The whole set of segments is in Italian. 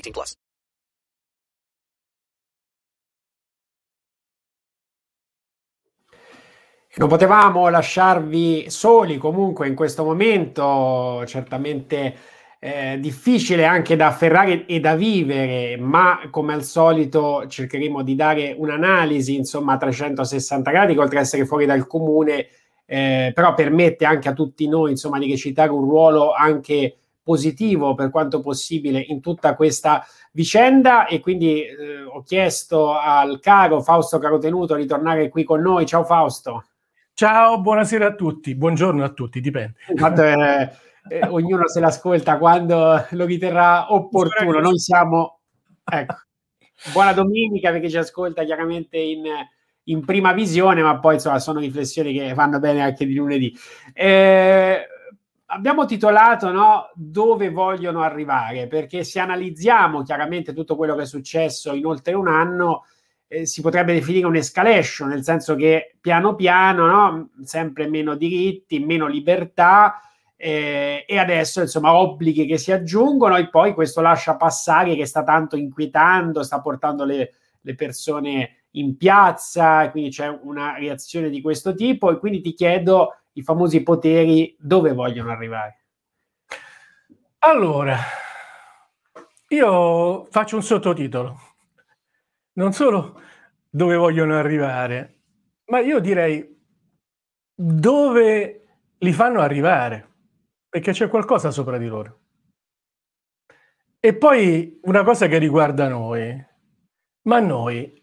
18 plus. Non potevamo lasciarvi soli comunque in questo momento, certamente eh, difficile anche da afferrare e da vivere, ma come al solito cercheremo di dare un'analisi insomma a 360 gradi, oltre ad essere fuori dal comune, eh, però permette anche a tutti noi insomma di recitare un ruolo anche positivo per quanto possibile in tutta questa vicenda e quindi eh, ho chiesto al caro Fausto Carotenuto di tornare qui con noi. Ciao Fausto. Ciao, buonasera a tutti, buongiorno a tutti, dipende. Infatti, eh, eh, ognuno se l'ascolta quando lo riterrà opportuno. Noi siamo, ecco, buona domenica perché ci ascolta chiaramente in, in prima visione, ma poi insomma sono riflessioni che vanno bene anche di lunedì. Eh, abbiamo titolato no, Dove vogliono arrivare? Perché se analizziamo chiaramente tutto quello che è successo in oltre un anno, eh, si potrebbe definire un'escalation, nel senso che piano piano, no, sempre meno diritti, meno libertà. Eh, e adesso insomma obblighi che si aggiungono e poi questo lascia passare che sta tanto inquietando, sta portando le, le persone in piazza, quindi c'è una reazione di questo tipo e quindi ti chiedo i famosi poteri dove vogliono arrivare? Allora, io faccio un sottotitolo. Non solo dove vogliono arrivare, ma io direi dove li fanno arrivare, perché c'è qualcosa sopra di loro. E poi una cosa che riguarda noi, ma noi,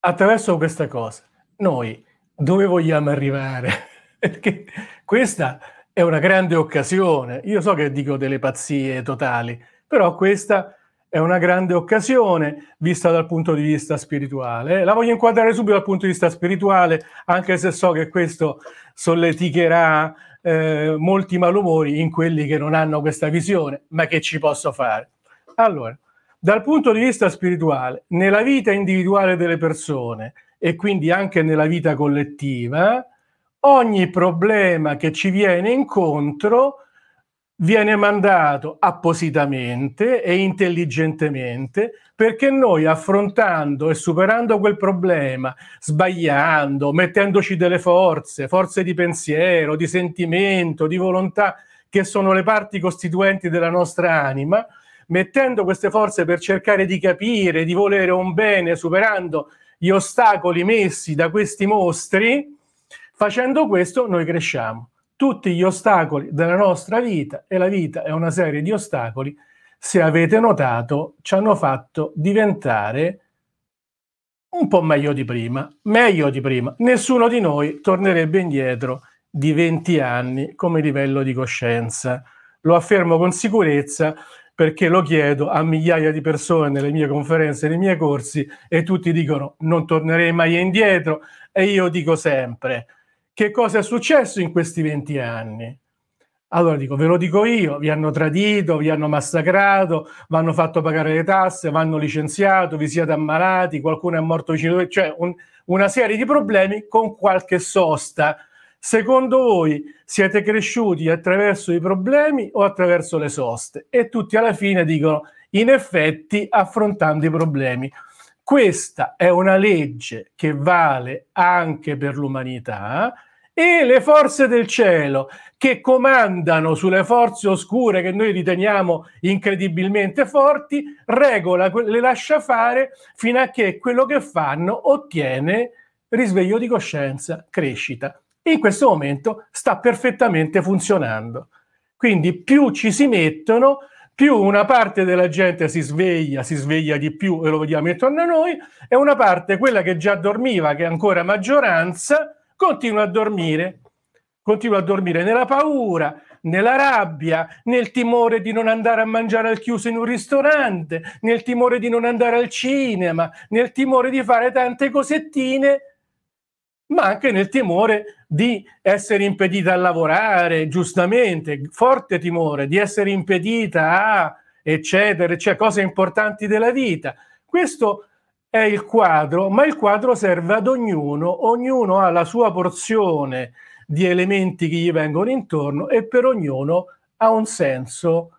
attraverso questa cosa, noi dove vogliamo arrivare? perché questa è una grande occasione. Io so che dico delle pazzie totali, però questa è una grande occasione vista dal punto di vista spirituale. La voglio inquadrare subito dal punto di vista spirituale, anche se so che questo solleticherà eh, molti malumori in quelli che non hanno questa visione, ma che ci posso fare? Allora, dal punto di vista spirituale, nella vita individuale delle persone e quindi anche nella vita collettiva, ogni problema che ci viene incontro viene mandato appositamente e intelligentemente perché noi affrontando e superando quel problema, sbagliando, mettendoci delle forze, forze di pensiero, di sentimento, di volontà, che sono le parti costituenti della nostra anima, mettendo queste forze per cercare di capire, di volere un bene, superando gli ostacoli messi da questi mostri, Facendo questo noi cresciamo. Tutti gli ostacoli della nostra vita, e la vita è una serie di ostacoli, se avete notato, ci hanno fatto diventare un po' meglio di prima, meglio di prima. Nessuno di noi tornerebbe indietro di 20 anni come livello di coscienza. Lo affermo con sicurezza perché lo chiedo a migliaia di persone nelle mie conferenze, nei miei corsi e tutti dicono non tornerei mai indietro e io dico sempre che cosa è successo in questi 20 anni? Allora dico, ve lo dico io, vi hanno tradito, vi hanno massacrato, vi hanno fatto pagare le tasse, vi hanno licenziato, vi siete ammalati, qualcuno è morto vicino cioè un, una serie di problemi con qualche sosta. Secondo voi siete cresciuti attraverso i problemi o attraverso le soste? E tutti alla fine dicono, in effetti, affrontando i problemi. Questa è una legge che vale anche per l'umanità e le forze del cielo che comandano sulle forze oscure che noi riteniamo incredibilmente forti, regola, le lascia fare fino a che quello che fanno ottiene risveglio di coscienza, crescita. In questo momento sta perfettamente funzionando. Quindi più ci si mettono, più una parte della gente si sveglia, si sveglia di più e lo vediamo intorno a noi, e una parte, quella che già dormiva, che è ancora maggioranza, continua a dormire. Continua a dormire nella paura, nella rabbia, nel timore di non andare a mangiare al chiuso in un ristorante, nel timore di non andare al cinema, nel timore di fare tante cosettine ma anche nel timore di essere impedita a lavorare, giustamente, forte timore di essere impedita a eccetera, cioè cose importanti della vita. Questo è il quadro, ma il quadro serve ad ognuno, ognuno ha la sua porzione di elementi che gli vengono intorno e per ognuno ha un senso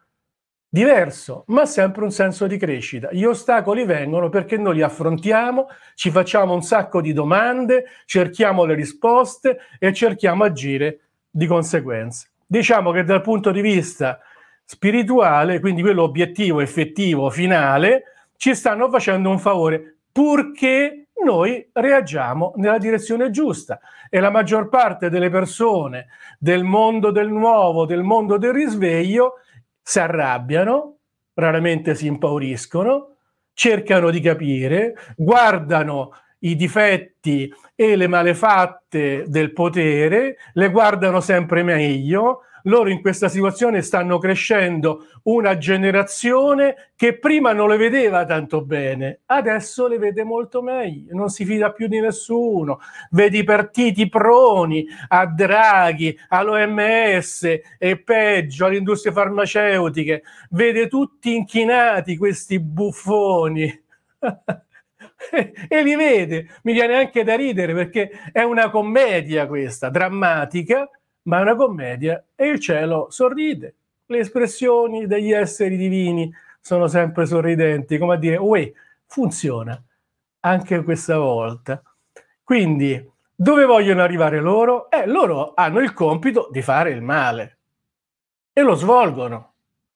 diverso, ma sempre un senso di crescita. Gli ostacoli vengono perché noi li affrontiamo, ci facciamo un sacco di domande, cerchiamo le risposte e cerchiamo agire di conseguenza. Diciamo che dal punto di vista spirituale, quindi quello obiettivo, effettivo, finale, ci stanno facendo un favore purché noi reagiamo nella direzione giusta. E la maggior parte delle persone del mondo del nuovo, del mondo del risveglio, si arrabbiano, raramente si impauriscono, cercano di capire, guardano i difetti e le malefatte del potere, le guardano sempre meglio, loro in questa situazione stanno crescendo una generazione che prima non le vedeva tanto bene, adesso le vede molto meglio, non si fida più di nessuno, vedi i partiti proni a Draghi, all'OMS e peggio alle industrie farmaceutiche, vede tutti inchinati questi buffoni. e li vede, mi viene anche da ridere perché è una commedia questa, drammatica, ma è una commedia e il cielo sorride. Le espressioni degli esseri divini sono sempre sorridenti, come a dire, uè, funziona anche questa volta. Quindi, dove vogliono arrivare loro? Eh, loro hanno il compito di fare il male e lo svolgono.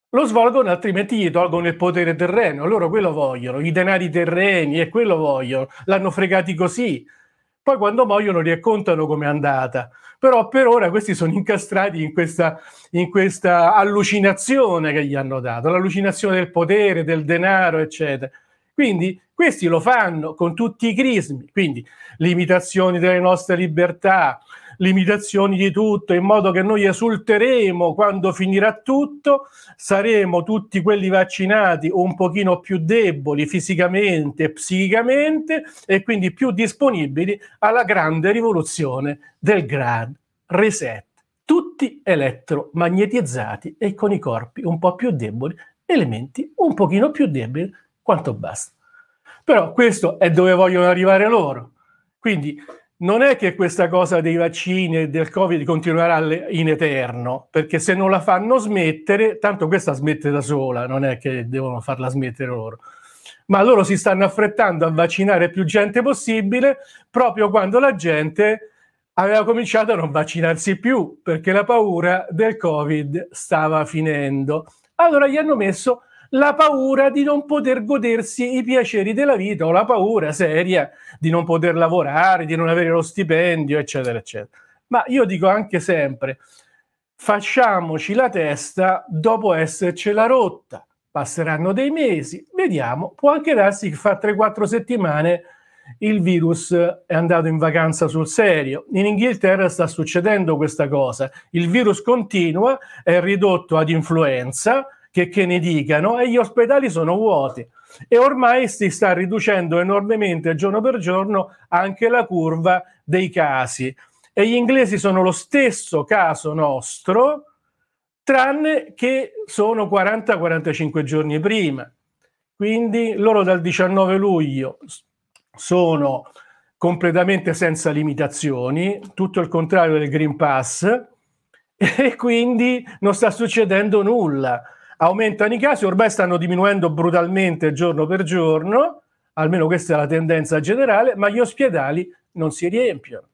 Lo svolgono, altrimenti gli tolgono il potere terreno. Loro quello vogliono, i denari terreni e quello vogliono. L'hanno fregati così. Poi quando muoiono raccontano com'è andata però per ora questi sono incastrati in questa, in questa allucinazione che gli hanno dato, l'allucinazione del potere, del denaro, eccetera. Quindi questi lo fanno con tutti i crismi, quindi limitazioni delle nostre libertà, limitazioni di tutto, in modo che noi esulteremo quando finirà tutto, saremo tutti quelli vaccinati un pochino più deboli fisicamente e psicicamente e quindi più disponibili alla grande rivoluzione del Grand Reset. Tutti elettromagnetizzati e con i corpi un po' più deboli, elementi un pochino più deboli, quanto basta. Però questo è dove vogliono arrivare loro. Quindi non è che questa cosa dei vaccini e del Covid continuerà in eterno, perché se non la fanno smettere, tanto questa smette da sola, non è che devono farla smettere loro. Ma loro si stanno affrettando a vaccinare più gente possibile proprio quando la gente aveva cominciato a non vaccinarsi più perché la paura del Covid stava finendo. Allora gli hanno messo la paura di non poter godersi i piaceri della vita o la paura seria di non poter lavorare, di non avere lo stipendio, eccetera, eccetera. Ma io dico anche sempre, facciamoci la testa dopo essercela rotta. Passeranno dei mesi, vediamo, può anche darsi che fra 3-4 settimane il virus è andato in vacanza sul serio. In Inghilterra sta succedendo questa cosa. Il virus continua, è ridotto ad influenza, che, che ne dicano, e gli ospedali sono vuoti. E ormai si sta riducendo enormemente giorno per giorno anche la curva dei casi. E gli inglesi sono lo stesso caso nostro, tranne che sono 40-45 giorni prima. Quindi loro dal 19 luglio sono completamente senza limitazioni, tutto il contrario del Green Pass, e quindi non sta succedendo nulla aumentano i casi, ormai stanno diminuendo brutalmente giorno per giorno, almeno questa è la tendenza generale, ma gli ospedali non si riempiono.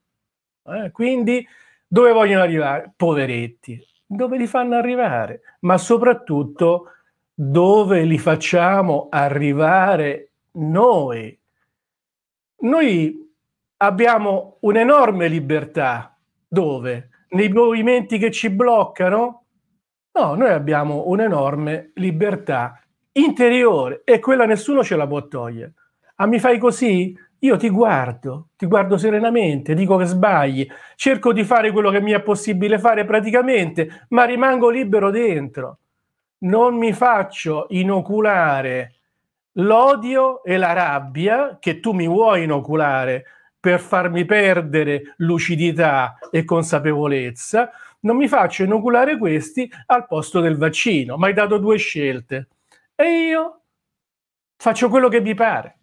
Eh? Quindi Dove vogliono arrivare? Poveretti. Dove li fanno arrivare? Ma soprattutto dove li facciamo arrivare noi? Noi abbiamo un'enorme libertà. Dove? Nei movimenti che ci bloccano? No, noi abbiamo un'enorme libertà interiore e quella nessuno ce la può togliere. Ah, mi fai così? Io ti guardo, ti guardo serenamente, dico che sbagli, cerco di fare quello che mi è possibile fare praticamente, ma rimango libero dentro. Non mi faccio inoculare l'odio e la rabbia che tu mi vuoi inoculare per farmi perdere lucidità e consapevolezza, non mi faccio inoculare questi al posto del vaccino. Mi hai dato due scelte e io faccio quello che mi pare.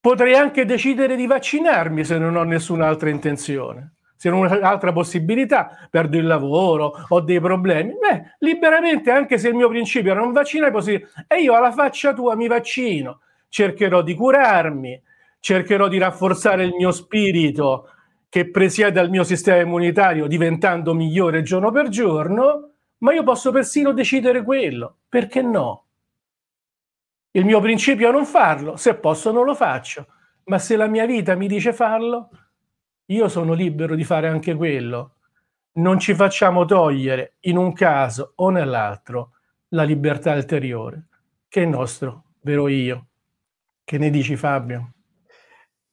Potrei anche decidere di vaccinarmi se non ho nessun'altra intenzione, se non ho un'altra possibilità, perdo il lavoro, ho dei problemi. Beh, liberamente, anche se il mio principio era non vaccinare, dire, e io alla faccia tua mi vaccino, cercherò di curarmi, cercherò di rafforzare il mio spirito che presiede al mio sistema immunitario diventando migliore giorno per giorno, ma io posso persino decidere quello. Perché no? Il mio principio è non farlo, se posso non lo faccio, ma se la mia vita mi dice farlo, io sono libero di fare anche quello. Non ci facciamo togliere in un caso o nell'altro la libertà ulteriore, che è nostro, vero io. Che ne dici Fabio?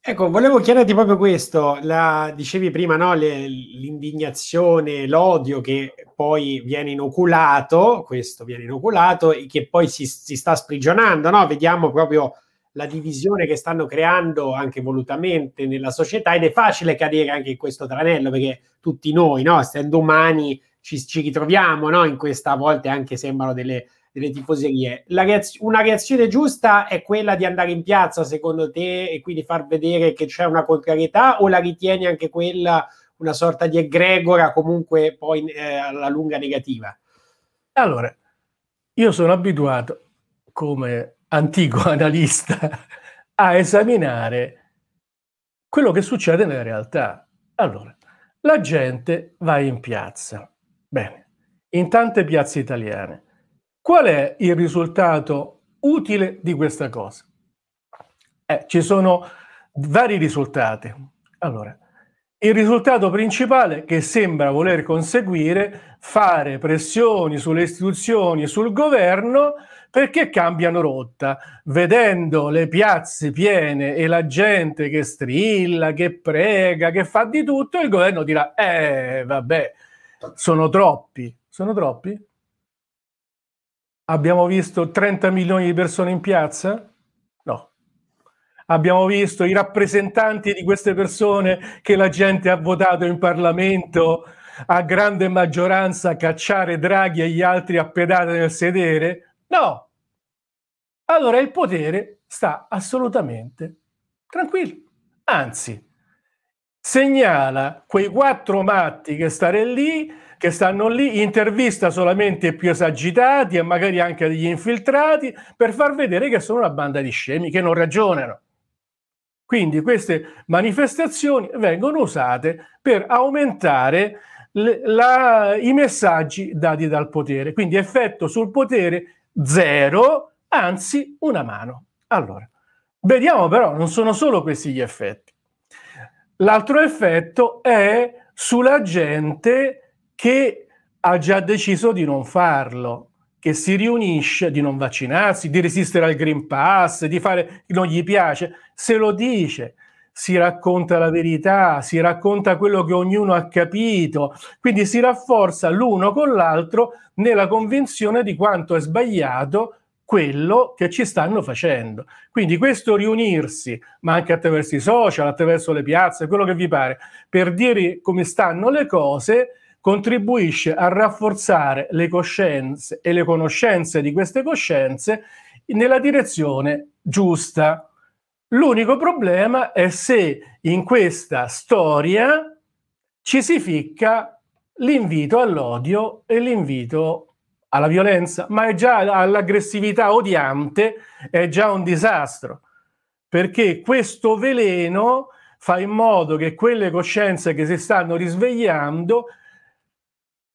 Ecco, volevo chiederti proprio questo, la, dicevi prima, no, le, l'indignazione, l'odio che poi viene inoculato, questo viene inoculato e che poi si, si sta sprigionando, no? Vediamo proprio la divisione che stanno creando anche volutamente nella società ed è facile cadere anche in questo tranello perché tutti noi, no, essendo umani, ci, ci ritroviamo in questa a volte anche sembrano delle delle tifoserie. Reaz- una reazione giusta è quella di andare in piazza, secondo te, e quindi far vedere che c'è una contrarietà, o la ritieni anche quella una sorta di egregora comunque poi eh, alla lunga negativa? Allora, io sono abituato come antico analista a esaminare quello che succede nella realtà. Allora, la gente va in piazza. Bene, in tante piazze italiane Qual è il risultato utile di questa cosa? Eh, ci sono vari risultati. Allora, il risultato principale che sembra voler conseguire fare pressioni sulle istituzioni sul governo perché cambiano rotta, vedendo le piazze piene e la gente che strilla, che prega, che fa di tutto, il governo dirà: "Eh, vabbè, sono troppi". Sono troppi? Abbiamo visto 30 milioni di persone in piazza? No. Abbiamo visto i rappresentanti di queste persone che la gente ha votato in Parlamento a grande maggioranza cacciare Draghi e gli altri a pedate nel sedere? No. Allora il potere sta assolutamente tranquillo. Anzi, segnala quei quattro matti che stare lì che stanno lì, intervista solamente i più esagitati e magari anche degli infiltrati per far vedere che sono una banda di scemi che non ragionano. Quindi queste manifestazioni vengono usate per aumentare le, la, i messaggi dati dal potere. Quindi effetto sul potere zero, anzi una mano. Allora, vediamo però, non sono solo questi gli effetti. L'altro effetto è sulla gente che ha già deciso di non farlo, che si riunisce, di non vaccinarsi, di resistere al Green Pass, di fare non gli piace, se lo dice, si racconta la verità, si racconta quello che ognuno ha capito, quindi si rafforza l'uno con l'altro nella convinzione di quanto è sbagliato quello che ci stanno facendo. Quindi questo riunirsi, ma anche attraverso i social, attraverso le piazze, quello che vi pare, per dire come stanno le cose, contribuisce a rafforzare le coscienze e le conoscenze di queste coscienze nella direzione giusta. L'unico problema è se in questa storia ci si ficca l'invito all'odio e l'invito alla violenza, ma è già all'aggressività odiante, è già un disastro, perché questo veleno fa in modo che quelle coscienze che si stanno risvegliando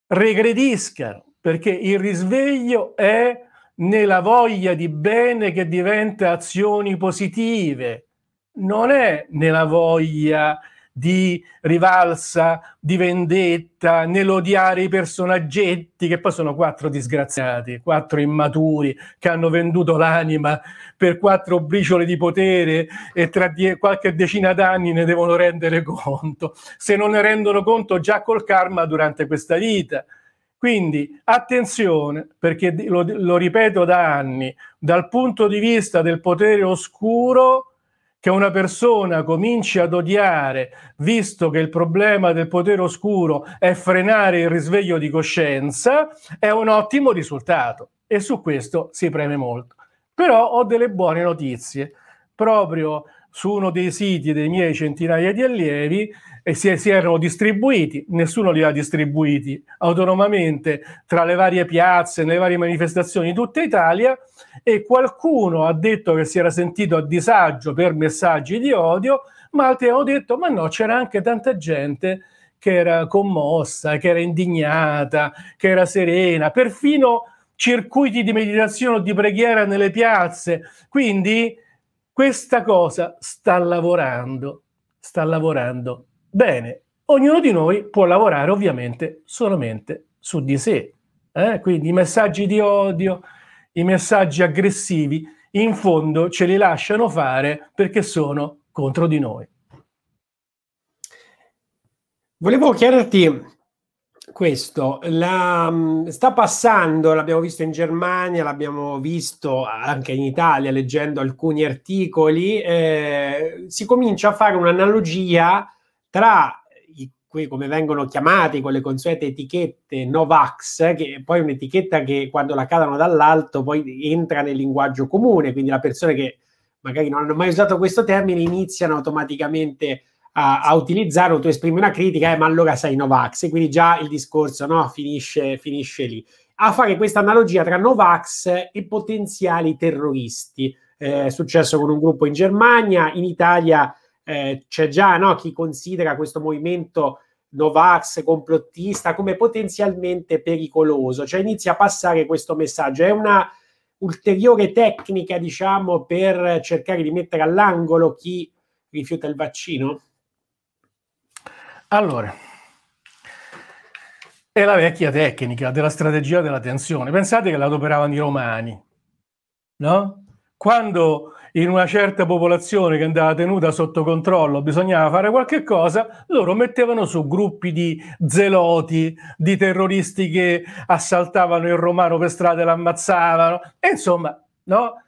regrediscano, perché il risveglio è nella voglia di bene che diventa azioni positive, non è nella voglia di rivalsa, di vendetta, nell'odiare i personaggetti, che poi sono quattro disgraziati, quattro immaturi che hanno venduto l'anima per quattro briciole di potere e tra die- qualche decina d'anni ne devono rendere conto. Se non ne rendono conto già col karma durante questa vita. Quindi attenzione, perché lo, lo ripeto da anni, dal punto di vista del potere oscuro, che una persona cominci ad odiare, visto che il problema del potere oscuro è frenare il risveglio di coscienza, è un ottimo risultato e su questo si preme molto. Però ho delle buone notizie. Proprio su uno dei siti dei miei centinaia di allievi e si, si, erano distribuiti, nessuno li ha distribuiti autonomamente tra le varie piazze, nelle varie manifestazioni di tutta Italia e qualcuno ha detto che si era sentito a disagio per messaggi di odio, ma altri hanno detto ma no, c'era anche tanta gente che era commossa, che era indignata, che era serena, perfino circuiti di meditazione o di preghiera nelle piazze. Quindi questa cosa sta lavorando, sta lavorando Bene, ognuno di noi può lavorare ovviamente solamente su di sé. Eh? Quindi i messaggi di odio, i messaggi aggressivi, in fondo ce li lasciano fare perché sono contro di noi. Volevo chiederti questo, la, sta passando, l'abbiamo visto in Germania, l'abbiamo visto anche in Italia leggendo alcuni articoli, eh, si comincia a fare un'analogia tra i, qui, come vengono chiamati con le consuete etichette Novax, che poi è un'etichetta che quando la cadano dall'alto poi entra nel linguaggio comune, quindi le persone che magari non hanno mai usato questo termine iniziano automaticamente a, a utilizzarlo, tu esprimi una critica, eh, ma allora sei Novax, e quindi già il discorso no, finisce, finisce lì. A fare questa analogia tra Novax e potenziali terroristi. Eh, è successo con un gruppo in Germania, in Italia eh, c'è già no, chi considera questo movimento Novax complottista come potenzialmente pericoloso, cioè inizia a passare questo messaggio. È una ulteriore tecnica, diciamo, per cercare di mettere all'angolo chi rifiuta il vaccino? Allora, è la vecchia tecnica della strategia della tensione. Pensate che la adoperavano i romani, no? Quando in una certa popolazione che andava tenuta sotto controllo bisognava fare qualche cosa, loro mettevano su gruppi di zeloti, di terroristi che assaltavano il romano per strada e l'ammazzavano. E insomma, no?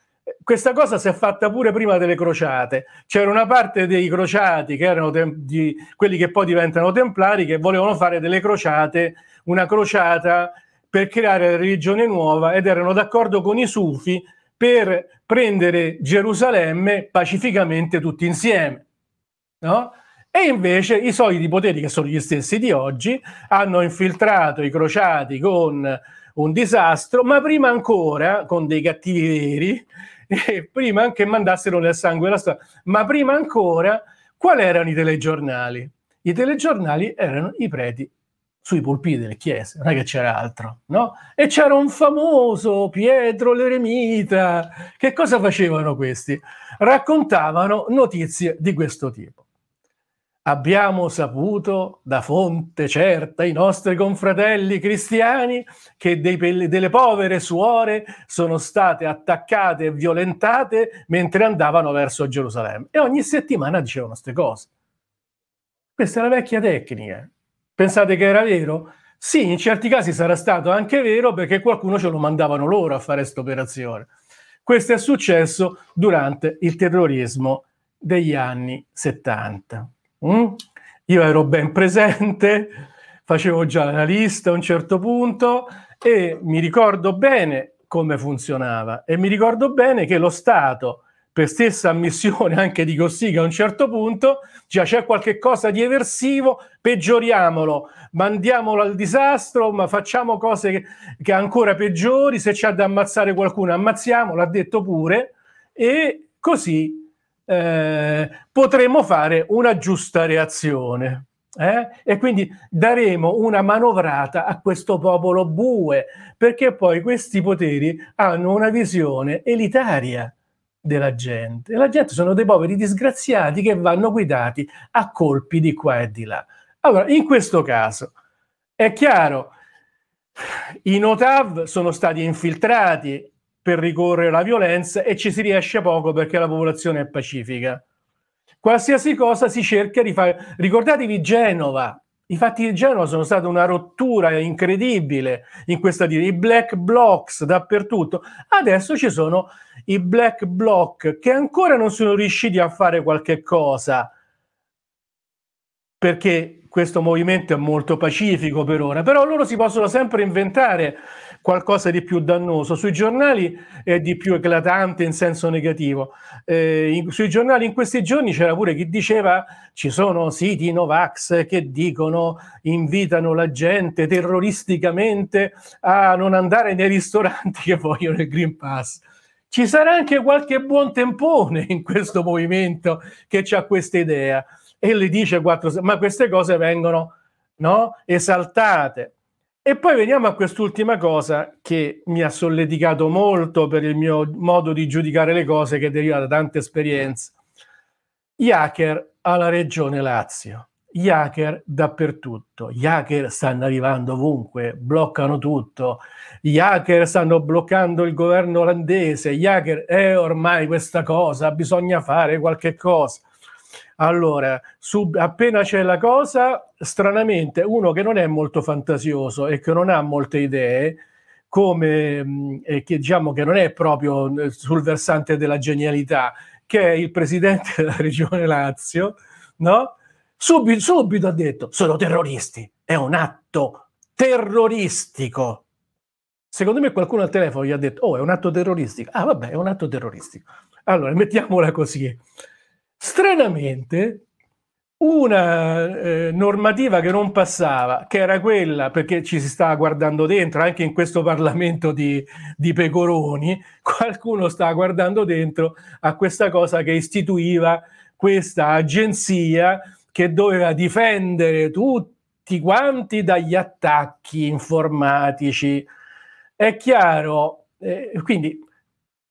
Questa cosa si è fatta pure prima delle crociate. C'era una parte dei crociati che erano tem- di, quelli che poi diventano templari che volevano fare delle crociate, una crociata per creare la religione nuova ed erano d'accordo con i sufi per prendere Gerusalemme pacificamente tutti insieme. No? E invece i soliti poteri, che sono gli stessi di oggi, hanno infiltrato i crociati con un disastro, ma prima ancora, con dei cattivi veri, e prima che mandassero nel sangue la storia, ma prima ancora, quali erano i telegiornali? I telegiornali erano i preti sui pulpiti delle chiese, non è che c'era altro, no? E c'era un famoso Pietro l'eremita. Che cosa facevano questi? Raccontavano notizie di questo tipo. Abbiamo saputo da fonte certa, i nostri confratelli cristiani, che dei, delle povere suore sono state attaccate e violentate mentre andavano verso Gerusalemme. E ogni settimana dicevano queste cose. Questa è la vecchia tecnica Pensate che era vero? Sì, in certi casi sarà stato anche vero perché qualcuno ce lo mandavano loro a fare questa operazione. Questo è successo durante il terrorismo degli anni 70. Mm? Io ero ben presente, facevo già la lista a un certo punto e mi ricordo bene come funzionava e mi ricordo bene che lo Stato per stessa ammissione anche di Cossiga a un certo punto, già c'è qualche cosa di eversivo, peggioriamolo, mandiamolo al disastro, ma facciamo cose che, che ancora peggiori, se c'è da ammazzare qualcuno ammazziamo, l'ha detto pure, e così eh, potremmo fare una giusta reazione. Eh? E quindi daremo una manovrata a questo popolo bue, perché poi questi poteri hanno una visione elitaria della gente. E la gente sono dei poveri disgraziati che vanno guidati a colpi di qua e di là. Allora, in questo caso è chiaro, i Notav sono stati infiltrati per ricorrere alla violenza e ci si riesce poco perché la popolazione è pacifica. Qualsiasi cosa si cerca di fare. Ricordatevi Genova. I fatti di Genova sono stata una rottura incredibile in questa dire, i black blocs dappertutto. Adesso ci sono i black bloc che ancora non sono riusciti a fare qualche cosa perché questo movimento è molto pacifico per ora, però loro si possono sempre inventare qualcosa di più dannoso. Sui giornali è di più eclatante in senso negativo. Eh, in, sui giornali in questi giorni c'era pure chi diceva ci sono siti Novax che dicono invitano la gente terroristicamente a non andare nei ristoranti che vogliono il Green Pass. Ci sarà anche qualche buon tempone in questo movimento che ha questa idea e le dice quattro, ma queste cose vengono no, esaltate. E poi veniamo a quest'ultima cosa che mi ha solleticato molto per il mio modo di giudicare le cose che deriva da tante esperienze. Gli hacker alla regione Lazio, gli hacker dappertutto, gli hacker stanno arrivando ovunque, bloccano tutto, gli hacker stanno bloccando il governo olandese, gli hacker, eh ormai questa cosa, bisogna fare qualche cosa. Allora, sub, appena c'è la cosa, stranamente, uno che non è molto fantasioso e che non ha molte idee, come mh, e che diciamo che non è proprio eh, sul versante della genialità, che è il presidente della regione Lazio, no? Subito, subito ha detto: sono terroristi, è un atto terroristico. Secondo me qualcuno al telefono gli ha detto: Oh, è un atto terroristico. Ah, vabbè, è un atto terroristico. Allora, mettiamola così. Stranamente, una eh, normativa che non passava, che era quella, perché ci si stava guardando dentro, anche in questo Parlamento di, di pecoroni, qualcuno stava guardando dentro a questa cosa che istituiva questa agenzia che doveva difendere tutti quanti dagli attacchi informatici. È chiaro, eh, quindi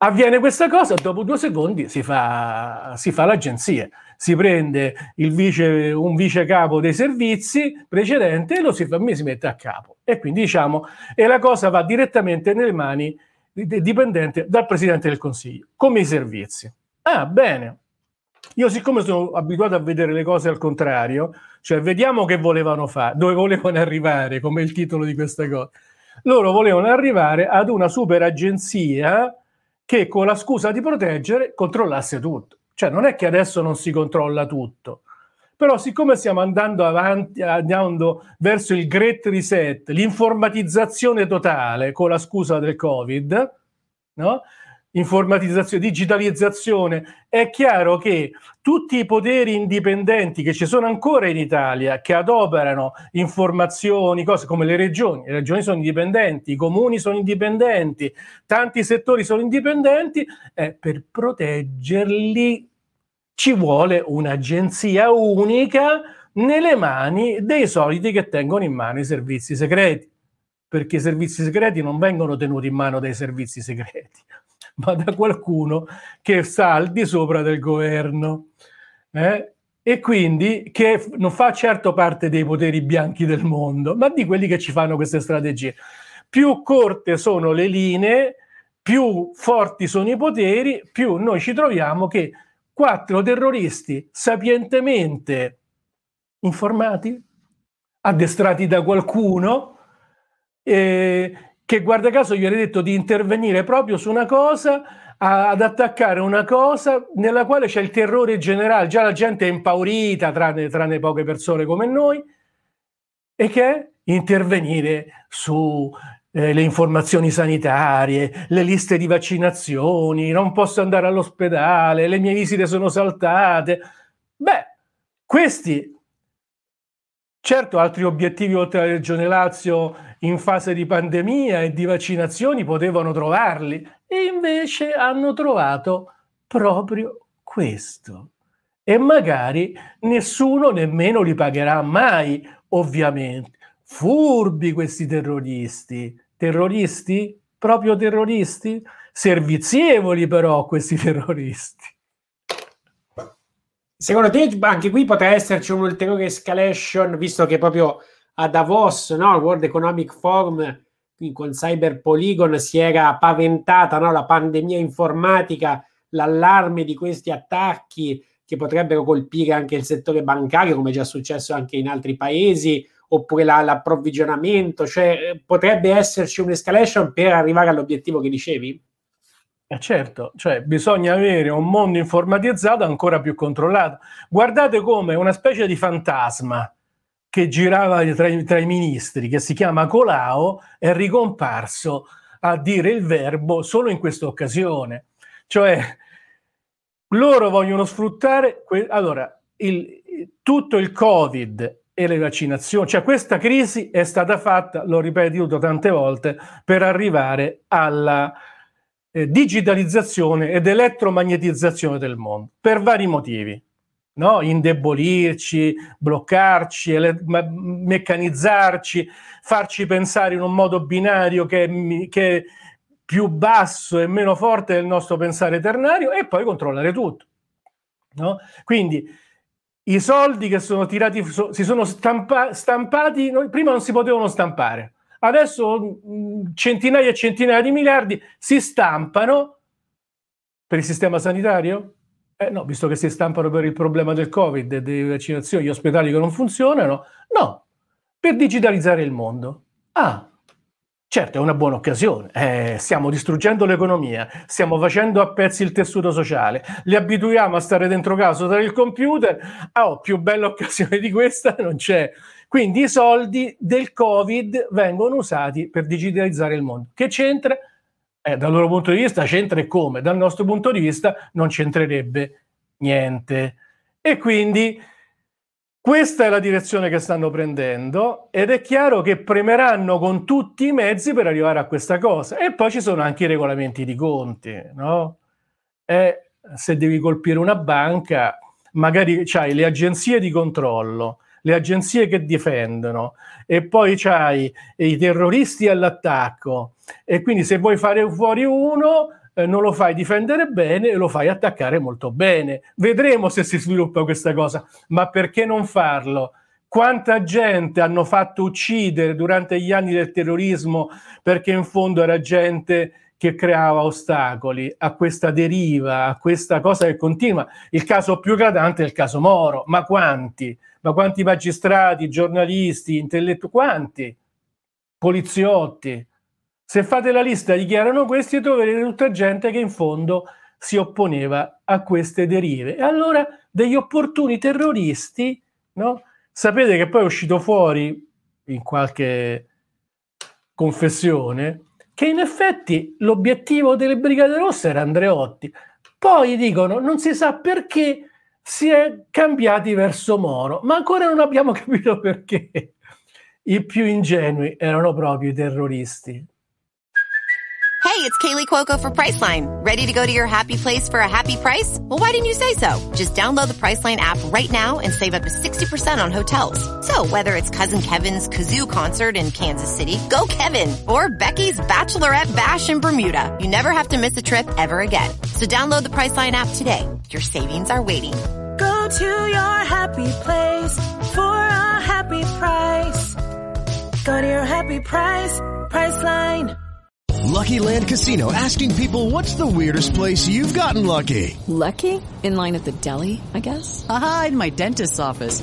Avviene questa cosa, dopo due secondi si fa, si fa l'agenzia, si prende vice, un vice capo dei servizi precedente e lo si, fa, si mette a capo. E quindi diciamo, e la cosa va direttamente nelle mani dipendente dal Presidente del Consiglio, come i servizi. Ah, bene. Io siccome sono abituato a vedere le cose al contrario, cioè vediamo che volevano fare, dove volevano arrivare, come il titolo di questa cosa. Loro volevano arrivare ad una super agenzia che con la scusa di proteggere controllasse tutto. Cioè non è che adesso non si controlla tutto, però siccome stiamo andando avanti, andando verso il great reset, l'informatizzazione totale con la scusa del Covid, no? Informatizzazione, digitalizzazione, è chiaro che tutti i poteri indipendenti che ci sono ancora in Italia, che adoperano informazioni, cose come le regioni, le regioni sono indipendenti, i comuni sono indipendenti, tanti settori sono indipendenti, eh, per proteggerli ci vuole un'agenzia unica nelle mani dei soliti che tengono in mano i servizi segreti, perché i servizi segreti non vengono tenuti in mano dai servizi segreti ma da qualcuno che sta al di sopra del governo. Eh? E quindi che non fa certo parte dei poteri bianchi del mondo, ma di quelli che ci fanno queste strategie. Più corte sono le linee, più forti sono i poteri, più noi ci troviamo che quattro terroristi sapientemente informati, addestrati da qualcuno, eh, che guarda caso gli avete detto di intervenire proprio su una cosa, a, ad attaccare una cosa nella quale c'è il terrore generale, già la gente è impaurita, tranne, tranne poche persone come noi, e che è intervenire su eh, le informazioni sanitarie, le liste di vaccinazioni, non posso andare all'ospedale, le mie visite sono saltate. Beh, questi Certo, altri obiettivi oltre alla Regione Lazio in fase di pandemia e di vaccinazioni potevano trovarli e invece hanno trovato proprio questo. E magari nessuno nemmeno li pagherà mai, ovviamente. Furbi questi terroristi. Terroristi? Proprio terroristi? Servizievoli però questi terroristi. Secondo te anche qui potrà esserci un'ulteriore escalation, visto che proprio a Davos, no, World Economic Forum, con Cyber Polygon si era paventata no, la pandemia informatica, l'allarme di questi attacchi che potrebbero colpire anche il settore bancario, come già successo anche in altri paesi, oppure la, l'approvvigionamento, cioè potrebbe esserci un'escalation per arrivare all'obiettivo che dicevi? Eh certo, cioè bisogna avere un mondo informatizzato ancora più controllato. Guardate come una specie di fantasma che girava tra i, tra i ministri, che si chiama Colao, è ricomparso a dire il verbo solo in questa occasione. Cioè, loro vogliono sfruttare... Que- allora, il, tutto il Covid e le vaccinazioni, cioè questa crisi è stata fatta, l'ho ripetuto tante volte, per arrivare alla eh, digitalizzazione ed elettromagnetizzazione del mondo, per vari motivi. No? indebolirci, bloccarci, ele- meccanizzarci, farci pensare in un modo binario che, che è più basso e meno forte del nostro pensare ternario e poi controllare tutto. No? Quindi i soldi che sono tirati, si sono stampa- stampati, no, prima non si potevano stampare, Adesso mm, centinaia e centinaia di miliardi si stampano per il sistema sanitario? Eh no, visto che si stampano per il problema del Covid delle vaccinazioni, gli ospedali che non funzionano, no, per digitalizzare il mondo. Ah, certo, è una buona occasione. Eh, stiamo distruggendo l'economia, stiamo facendo a pezzi il tessuto sociale, li abituiamo a stare dentro casa, usare il computer. Ah, oh, più bella occasione di questa non c'è. Quindi i soldi del Covid vengono usati per digitalizzare il mondo. Che c'entra? Eh, dal loro punto di vista c'entra e come? Dal nostro punto di vista non c'entrerebbe niente. E quindi questa è la direzione che stanno prendendo ed è chiaro che premeranno con tutti i mezzi per arrivare a questa cosa. E poi ci sono anche i regolamenti di conti, no? E se devi colpire una banca, magari c'hai le agenzie di controllo, le agenzie che difendono e poi c'hai i terroristi all'attacco e quindi se vuoi fare fuori uno eh, non lo fai difendere bene e lo fai attaccare molto bene. Vedremo se si sviluppa questa cosa, ma perché non farlo? Quanta gente hanno fatto uccidere durante gli anni del terrorismo perché in fondo era gente che creava ostacoli a questa deriva, a questa cosa che continua. Il caso più eclatante è il caso Moro, ma quanti? Ma quanti magistrati, giornalisti, intellettuali, quanti? Poliziotti. Se fate la lista dichiarano questi, troverete tutta gente che in fondo si opponeva a queste derive. E allora degli opportuni terroristi, no? Sapete che poi è uscito fuori in qualche confessione che in effetti l'obiettivo delle Brigate Rosse era Andreotti. Poi dicono, non si sa perché si è cambiati verso Moro, ma ancora non abbiamo capito perché. I più ingenui erano proprio i terroristi. Hey, it's Kaylee Cuoco for Priceline. Ready to go to your happy place for a happy price? Well, why didn't you say so? Just download the Priceline app right now and save up to 60% on hotels. So, whether it's Cousin Kevin's Kazoo concert in Kansas City, go Kevin, or Becky's Bachelorette Bash in Bermuda, you never have to miss a trip ever again. So download the Priceline app today. Your savings are waiting. Go to your happy place for a happy price. Go to your happy price, Priceline. Lucky Land Casino asking people what's the weirdest place you've gotten lucky? Lucky? In line at the deli, I guess? Aha, in my dentist's office.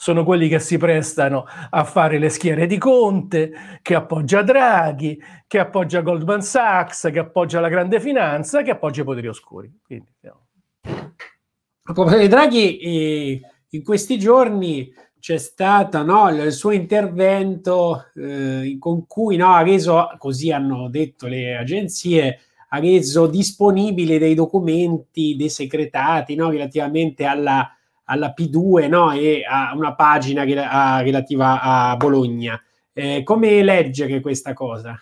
sono quelli che si prestano a fare le schiere di Conte, che appoggia Draghi, che appoggia Goldman Sachs, che appoggia la grande finanza, che appoggia i poteri oscuri. Quindi, no. A proposito di Draghi, eh, in questi giorni c'è stato no, il suo intervento eh, con cui no, ha reso, così hanno detto le agenzie, ha reso disponibili dei documenti desecretati no, relativamente alla, alla P2 no, e a una pagina che, a, relativa a Bologna. Eh, come leggere questa cosa?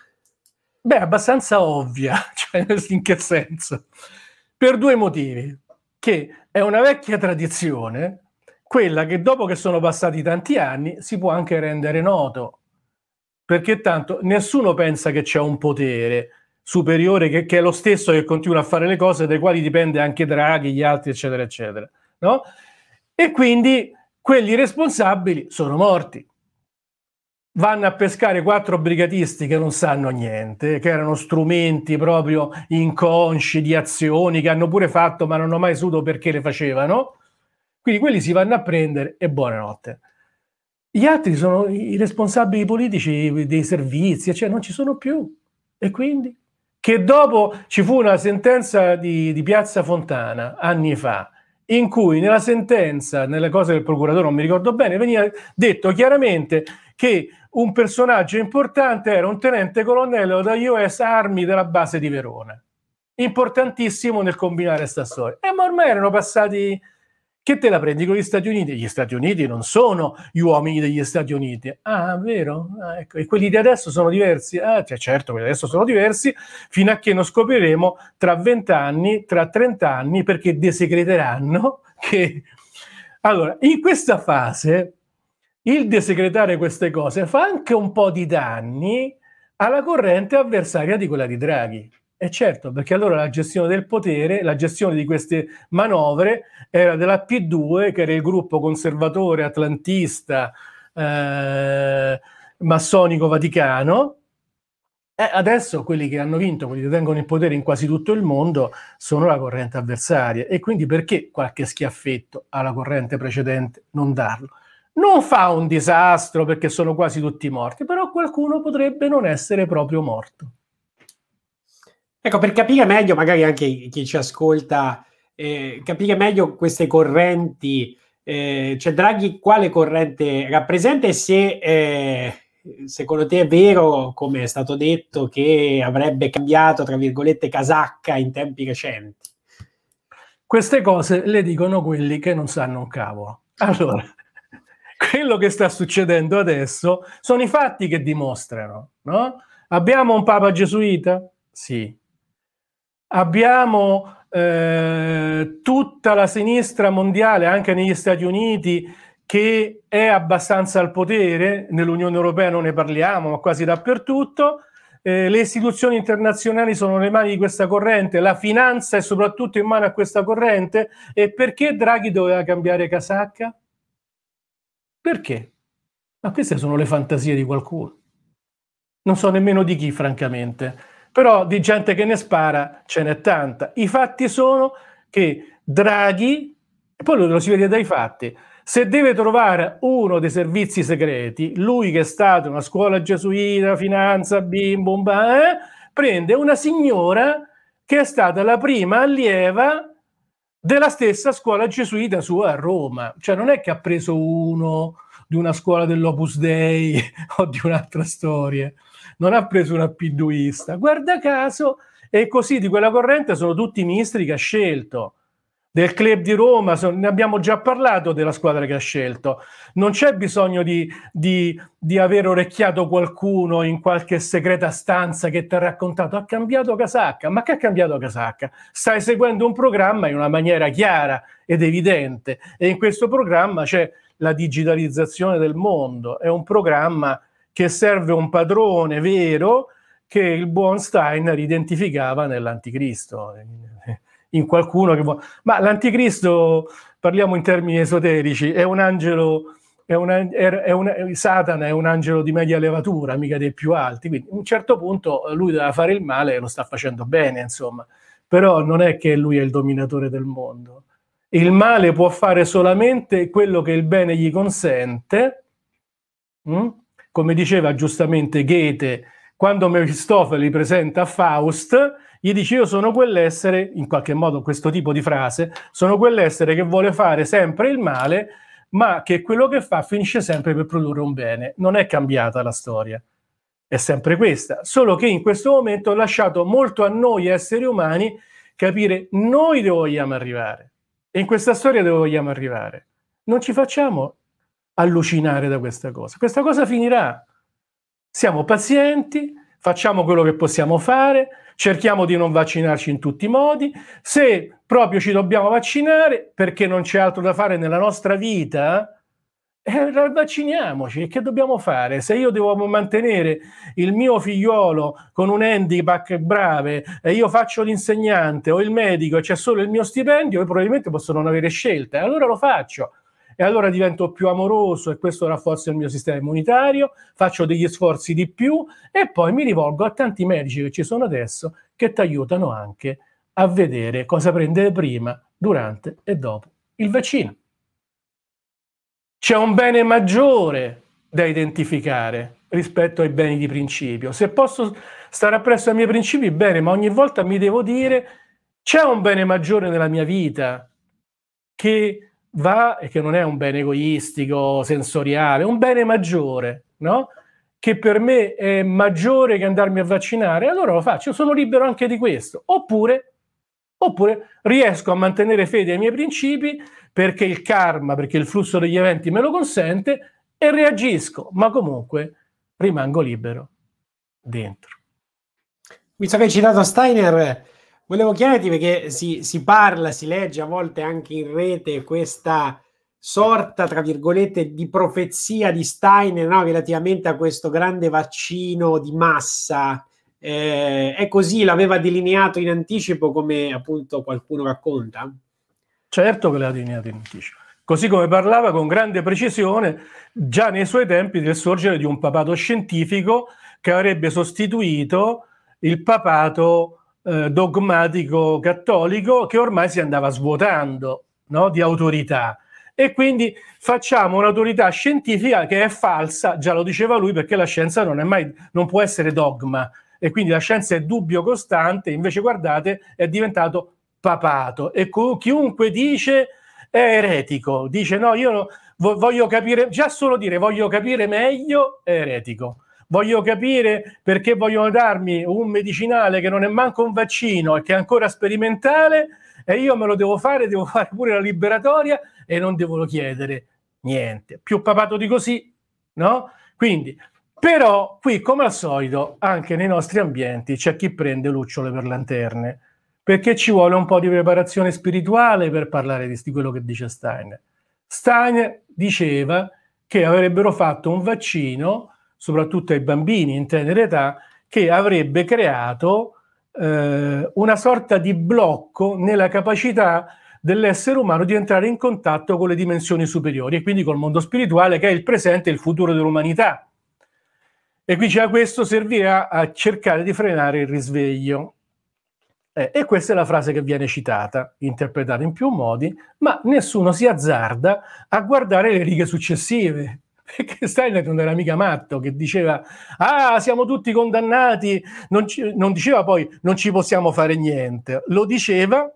Beh, abbastanza ovvia, cioè in che senso? Per due motivi, che è una vecchia tradizione, quella che dopo che sono passati tanti anni si può anche rendere noto, perché tanto nessuno pensa che c'è un potere superiore che, che è lo stesso che continua a fare le cose, dai quali dipende anche Draghi, gli altri, eccetera, eccetera. No? E quindi quelli responsabili sono morti vanno a pescare quattro brigatisti che non sanno niente, che erano strumenti proprio inconsci di azioni che hanno pure fatto ma non hanno mai saputo perché le facevano. Quindi quelli si vanno a prendere e buonanotte. Gli altri sono i responsabili politici dei servizi, cioè non ci sono più. E quindi? Che dopo ci fu una sentenza di, di Piazza Fontana anni fa, in cui nella sentenza, nelle cose del procuratore, non mi ricordo bene, veniva detto chiaramente che un personaggio importante era un tenente colonnello da US Army della base di Verona. Importantissimo nel combinare questa storia. E ma ormai erano passati. Che te la prendi con gli Stati Uniti? Gli Stati Uniti non sono gli uomini degli Stati Uniti. Ah, vero? Ah, ecco. E quelli di adesso sono diversi? Ah, cioè, certo, quelli di adesso sono diversi, fino a che non scopriremo tra 20 anni, tra 30 anni, perché desecreteranno che... Allora, in questa fase il desecretare queste cose fa anche un po' di danni alla corrente avversaria di quella di Draghi. E certo, perché allora la gestione del potere, la gestione di queste manovre era della P2, che era il gruppo conservatore atlantista eh, massonico vaticano. E adesso quelli che hanno vinto, quelli che tengono il potere in quasi tutto il mondo, sono la corrente avversaria. E quindi perché qualche schiaffetto alla corrente precedente non darlo? non fa un disastro perché sono quasi tutti morti, però qualcuno potrebbe non essere proprio morto. Ecco, per capire meglio, magari anche chi ci ascolta, eh, capire meglio queste correnti, eh, cioè Draghi quale corrente rappresenta e se eh, secondo te è vero, come è stato detto, che avrebbe cambiato, tra virgolette, casacca in tempi recenti? Queste cose le dicono quelli che non sanno un cavolo. Allora, quello che sta succedendo adesso sono i fatti che dimostrano. No? Abbiamo un Papa gesuita? Sì. Abbiamo eh, tutta la sinistra mondiale, anche negli Stati Uniti, che è abbastanza al potere, nell'Unione Europea non ne parliamo, ma quasi dappertutto. Eh, le istituzioni internazionali sono nelle mani di questa corrente, la finanza è soprattutto in mano a questa corrente. E perché Draghi doveva cambiare casacca? Perché? Ma queste sono le fantasie di qualcuno. Non so nemmeno di chi, francamente. Però di gente che ne spara ce n'è tanta. I fatti sono che Draghi, e poi lo si vede dai fatti, se deve trovare uno dei servizi segreti, lui che è stato una scuola gesuita, finanza, bim, bum, eh, prende una signora che è stata la prima allieva della stessa scuola gesuita sua a Roma. Cioè non è che ha preso uno di una scuola dell'Opus Dei o di un'altra storia, non ha preso una piduista. Guarda caso, e così di quella corrente sono tutti i ministri che ha scelto. Del club di Roma, ne abbiamo già parlato della squadra che ha scelto. Non c'è bisogno di, di, di aver orecchiato qualcuno in qualche segreta stanza che ti ha raccontato ha cambiato casacca. Ma che ha cambiato casacca? Stai seguendo un programma in una maniera chiara ed evidente e in questo programma c'è la digitalizzazione del mondo. È un programma che serve un padrone vero che il buon Steiner identificava nell'anticristo in qualcuno che vuole... Ma l'anticristo, parliamo in termini esoterici, è un angelo, è un, è un, Satana è un angelo di media levatura, mica dei più alti, quindi a un certo punto lui doveva fare il male e lo sta facendo bene, insomma, però non è che lui è il dominatore del mondo. Il male può fare solamente quello che il bene gli consente, mm? Come diceva giustamente Goethe, quando Mefistofele presenta Faust, gli dice io sono quell'essere, in qualche modo questo tipo di frase, sono quell'essere che vuole fare sempre il male, ma che quello che fa finisce sempre per produrre un bene. Non è cambiata la storia, è sempre questa, solo che in questo momento ho lasciato molto a noi esseri umani capire noi dove vogliamo arrivare e in questa storia dove vogliamo arrivare. Non ci facciamo allucinare da questa cosa. Questa cosa finirà. Siamo pazienti, facciamo quello che possiamo fare, cerchiamo di non vaccinarci in tutti i modi. Se proprio ci dobbiamo vaccinare perché non c'è altro da fare nella nostra vita, eh, vacciniamoci. Che dobbiamo fare? Se io devo mantenere il mio figliolo con un handicap brave e io faccio l'insegnante o il medico e c'è solo il mio stipendio, io probabilmente posso non avere scelta. Allora lo faccio e allora divento più amoroso e questo rafforza il mio sistema immunitario, faccio degli sforzi di più e poi mi rivolgo a tanti medici che ci sono adesso che ti aiutano anche a vedere cosa prendere prima, durante e dopo il vaccino. C'è un bene maggiore da identificare rispetto ai beni di principio. Se posso stare appresso ai miei principi, bene, ma ogni volta mi devo dire c'è un bene maggiore nella mia vita che va e che non è un bene egoistico, sensoriale, un bene maggiore, no? Che per me è maggiore che andarmi a vaccinare, allora lo faccio, sono libero anche di questo. Oppure, oppure riesco a mantenere fede ai miei principi perché il karma, perché il flusso degli eventi me lo consente e reagisco, ma comunque rimango libero dentro. Visto che hai citato Steiner, Volevo chiederti perché si, si, parla, si legge a volte anche in rete questa sorta, tra virgolette, di profezia di Steiner no? relativamente a questo grande vaccino di massa. Eh, è così, l'aveva delineato in anticipo come appunto qualcuno racconta? Certo che l'ha delineato in anticipo. Così come parlava con grande precisione già nei suoi tempi del sorgere di un papato scientifico che avrebbe sostituito il papato eh, dogmatico cattolico che ormai si andava svuotando no? di autorità. E quindi facciamo un'autorità scientifica che è falsa, già lo diceva lui, perché la scienza non, è mai, non può essere dogma e quindi la scienza è dubbio costante, invece guardate è diventato papato e chiunque dice è eretico, dice no, io voglio capire, già solo dire voglio capire meglio è eretico voglio capire perché vogliono darmi un medicinale che non è manco un vaccino e che è ancora sperimentale e io me lo devo fare, devo fare pure la liberatoria e non devo chiedere niente. Più papato di così, no? Quindi, però, qui come al solito, anche nei nostri ambienti c'è chi prende lucciole per lanterne, perché ci vuole un po' di preparazione spirituale per parlare di, di quello che dice Steiner. Steiner diceva che avrebbero fatto un vaccino soprattutto ai bambini in tenera età, che avrebbe creato eh, una sorta di blocco nella capacità dell'essere umano di entrare in contatto con le dimensioni superiori e quindi col mondo spirituale che è il presente e il futuro dell'umanità. E qui già questo servirà a cercare di frenare il risveglio. Eh, e questa è la frase che viene citata, interpretata in più modi, ma nessuno si azzarda a guardare le righe successive, perché Steiner non era mica matto che diceva ah siamo tutti condannati non, ci, non diceva poi non ci possiamo fare niente lo diceva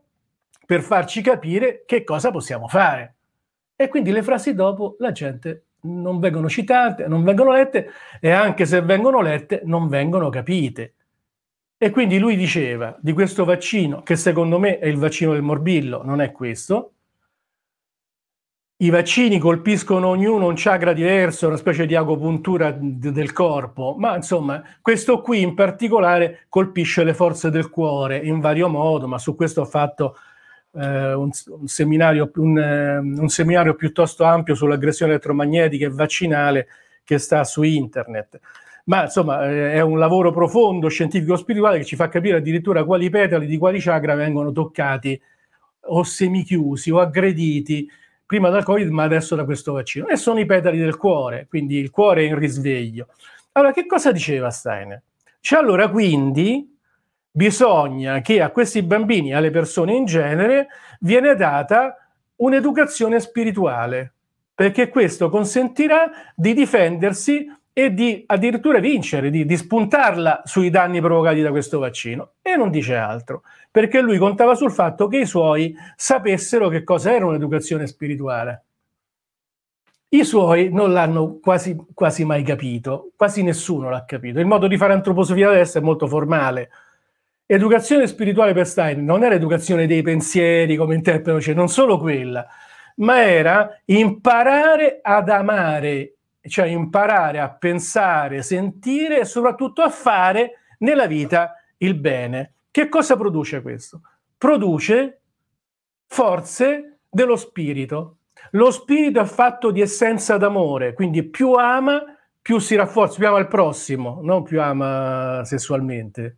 per farci capire che cosa possiamo fare. E quindi le frasi dopo la gente non vengono citate non vengono lette e anche se vengono lette non vengono capite. E quindi lui diceva di questo vaccino che secondo me è il vaccino del morbillo non è questo i vaccini colpiscono ognuno un chakra diverso, una specie di agopuntura d- del corpo, ma insomma questo qui in particolare colpisce le forze del cuore in vario modo, ma su questo ho fatto eh, un, un, seminario, un, eh, un, seminario, piuttosto ampio sull'aggressione elettromagnetica e vaccinale che sta su internet. Ma insomma eh, è un lavoro profondo, scientifico spirituale che ci fa capire addirittura quali petali di quali chakra vengono toccati o semichiusi o aggrediti prima dal Covid, ma adesso da questo vaccino. E sono i petali del cuore, quindi il cuore è in risveglio. Allora, che cosa diceva Steiner? Cioè, allora, quindi bisogna che a questi bambini, alle persone in genere, viene data un'educazione spirituale, perché questo consentirà di difendersi e di addirittura vincere, di, di, spuntarla sui danni provocati da questo vaccino. E non dice altro, perché lui contava sul fatto che i suoi sapessero che cosa era un'educazione spirituale. I suoi non l'hanno quasi, quasi mai capito, quasi nessuno l'ha capito. Il modo di fare antroposofia adesso è molto formale. Educazione spirituale per Stein non era educazione dei pensieri come interpretano, cioè non solo quella, ma era imparare ad amare, cioè imparare a pensare, sentire e soprattutto a fare nella vita il bene. Che cosa produce questo? Produce forze dello spirito. Lo spirito è fatto di essenza d'amore, quindi più ama, più si rafforza, più ama il prossimo, non più ama sessualmente.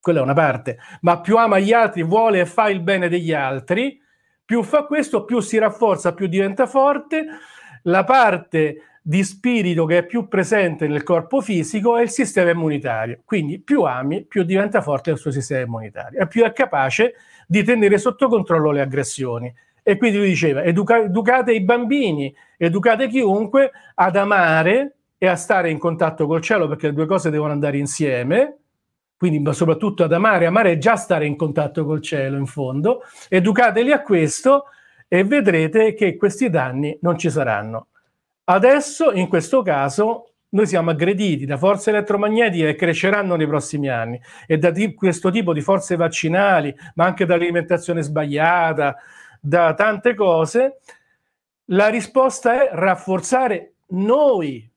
Quella è una parte, ma più ama gli altri, vuole e fa il bene degli altri, più fa questo, più si rafforza, più diventa forte. La parte di spirito che è più presente nel corpo fisico è il sistema immunitario. Quindi più ami, più diventa forte il suo sistema immunitario e più è capace di tenere sotto controllo le aggressioni. E quindi lui diceva, educa- educate i bambini, educate chiunque ad amare e a stare in contatto col cielo perché le due cose devono andare insieme, quindi soprattutto ad amare, amare è già stare in contatto col cielo in fondo, educateli a questo e vedrete che questi danni non ci saranno. Adesso, in questo caso, noi siamo aggrediti da forze elettromagnetiche che cresceranno nei prossimi anni e da t- questo tipo di forze vaccinali, ma anche dall'alimentazione sbagliata, da tante cose. La risposta è rafforzare noi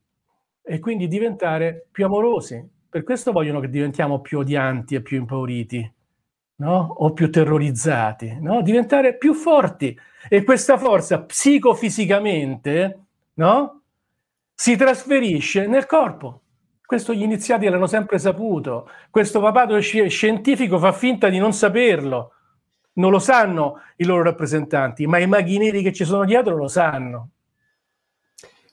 e quindi diventare più amorosi. Per questo vogliono che diventiamo più odianti e più impauriti, no? O più terrorizzati, no? Diventare più forti. E questa forza psicofisicamente no? Si trasferisce nel corpo. Questo gli iniziati l'hanno sempre saputo. Questo papato scientifico fa finta di non saperlo. Non lo sanno i loro rappresentanti, ma i maghi neri che ci sono dietro lo sanno.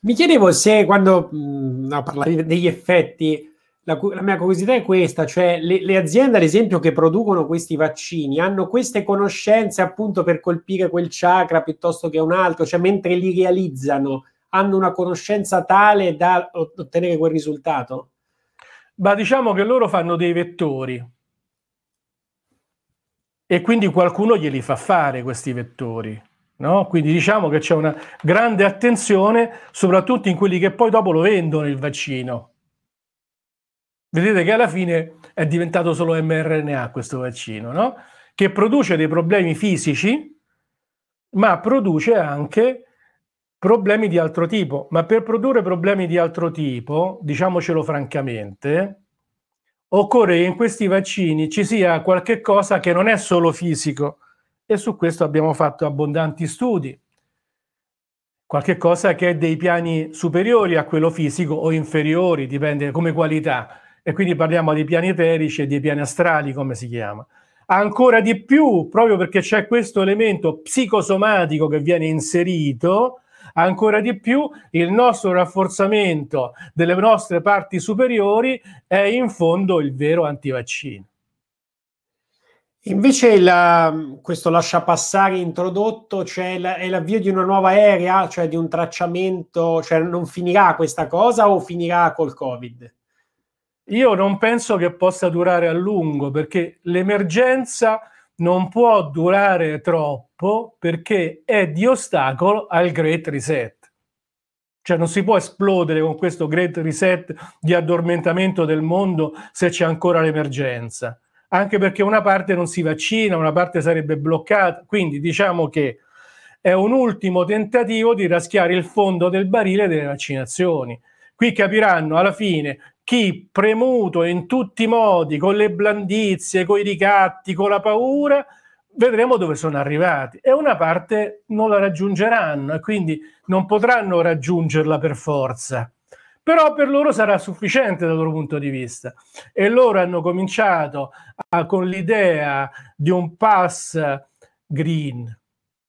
Mi chiedevo se quando mh, no, parlavi degli effetti, la, la, mia curiosità è questa, cioè le, le, aziende ad esempio che producono questi vaccini hanno queste conoscenze appunto per colpire quel chakra piuttosto che un altro, cioè mentre li realizzano hanno una conoscenza tale da ottenere quel risultato? Ma diciamo che loro fanno dei vettori e quindi qualcuno glieli fa fare questi vettori. No? Quindi diciamo che c'è una grande attenzione, soprattutto in quelli che poi dopo lo vendono il vaccino. Vedete che alla fine è diventato solo mRNA questo vaccino, no? che produce dei problemi fisici, ma produce anche problemi di altro tipo, ma per produrre problemi di altro tipo, diciamocelo francamente, occorre che in questi vaccini ci sia qualche cosa che non è solo fisico e su questo abbiamo fatto abbondanti studi. Qualche cosa che è dei piani superiori a quello fisico o inferiori, dipende come qualità. E quindi parliamo dei piani eterici e dei piani astrali, come si chiama. Ancora di più, proprio perché c'è questo elemento psicosomatico che viene inserito, ancora di più il nostro rafforzamento delle nostre parti superiori è in fondo il vero antivaccino. Invece il, questo lasciapassare introdotto cioè la, è l'avvio di una nuova era, cioè di un tracciamento, cioè non finirà questa cosa o finirà col Covid? Io non penso che possa durare a lungo perché l'emergenza non può durare troppo perché è di ostacolo al Great Reset. Cioè non si può esplodere con questo Great Reset di addormentamento del mondo se c'è ancora l'emergenza, anche perché una parte non si vaccina, una parte sarebbe bloccata, quindi diciamo che è un ultimo tentativo di raschiare il fondo del barile delle vaccinazioni. Qui capiranno alla fine chi premuto in tutti i modi, con le blandizie, con i ricatti, con la paura, vedremo dove sono arrivati. E una parte non la raggiungeranno e quindi non potranno raggiungerla per forza. Però per loro sarà sufficiente dal loro punto di vista. E loro hanno cominciato a, con l'idea di un pass green.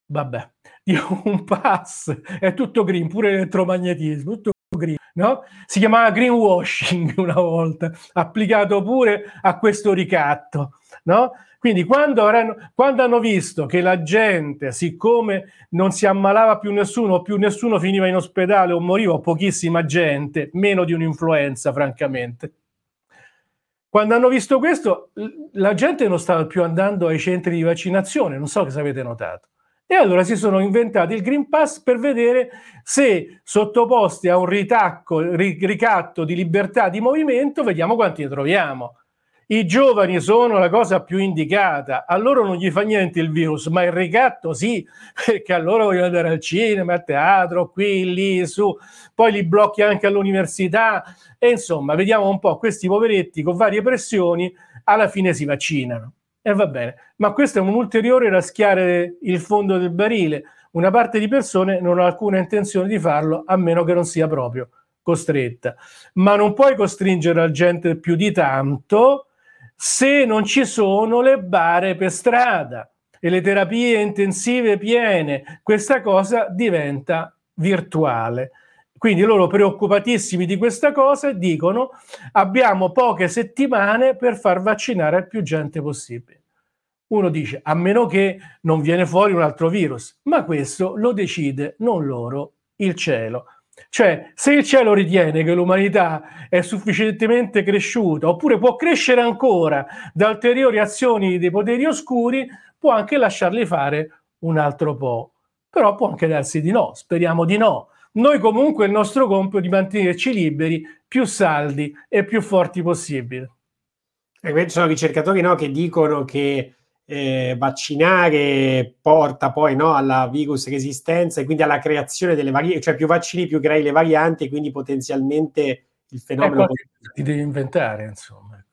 Vabbè, di un pass, è tutto green, pure l'elettromagnetismo, tutto green, no? Si chiamava greenwashing una volta, applicato pure a questo ricatto, no? Quindi quando, avranno, quando hanno visto che la gente, siccome non si ammalava più nessuno, più nessuno finiva in ospedale o moriva, pochissima gente, meno di un'influenza, francamente. Quando hanno visto questo, la gente non stava più andando ai centri di vaccinazione, non so se avete notato. E allora si sono inventati il Green Pass per vedere se sottoposti a un ritacco, ri- ricatto di libertà di movimento, vediamo quanti ne troviamo. I giovani sono la cosa più indicata, a loro non gli fa niente il virus, ma il ricatto sì, perché a loro vogliono andare al cinema, al teatro, qui, lì, su, poi li blocchi anche all'università e insomma vediamo un po' questi poveretti con varie pressioni alla fine si vaccinano. E va bene, ma questo è un ulteriore raschiare il fondo del barile. Una parte di persone non ha alcuna intenzione di farlo a meno che non sia proprio costretta. Ma non puoi costringere la gente più di tanto se non ci sono le bare per strada e le terapie intensive piene. Questa cosa diventa virtuale. Quindi loro preoccupatissimi di questa cosa dicono abbiamo poche settimane per far vaccinare più gente possibile. Uno dice a meno che non viene fuori un altro virus, ma questo lo decide non loro, il cielo. Cioè, se il cielo ritiene che l'umanità è sufficientemente cresciuta, oppure può crescere ancora da ulteriori azioni dei poteri oscuri, può anche lasciarli fare un altro po'. Però può anche darsi di no, speriamo di no. Noi comunque il nostro compito è di mantenerci liberi, più saldi e più forti possibile. E ci sono ricercatori no, che dicono che eh, vaccinare porta poi no, alla virus resistenza e quindi alla creazione delle varianti, cioè più vaccini più crei le varianti e quindi potenzialmente il fenomeno... Ecco, ti devi inventare, insomma.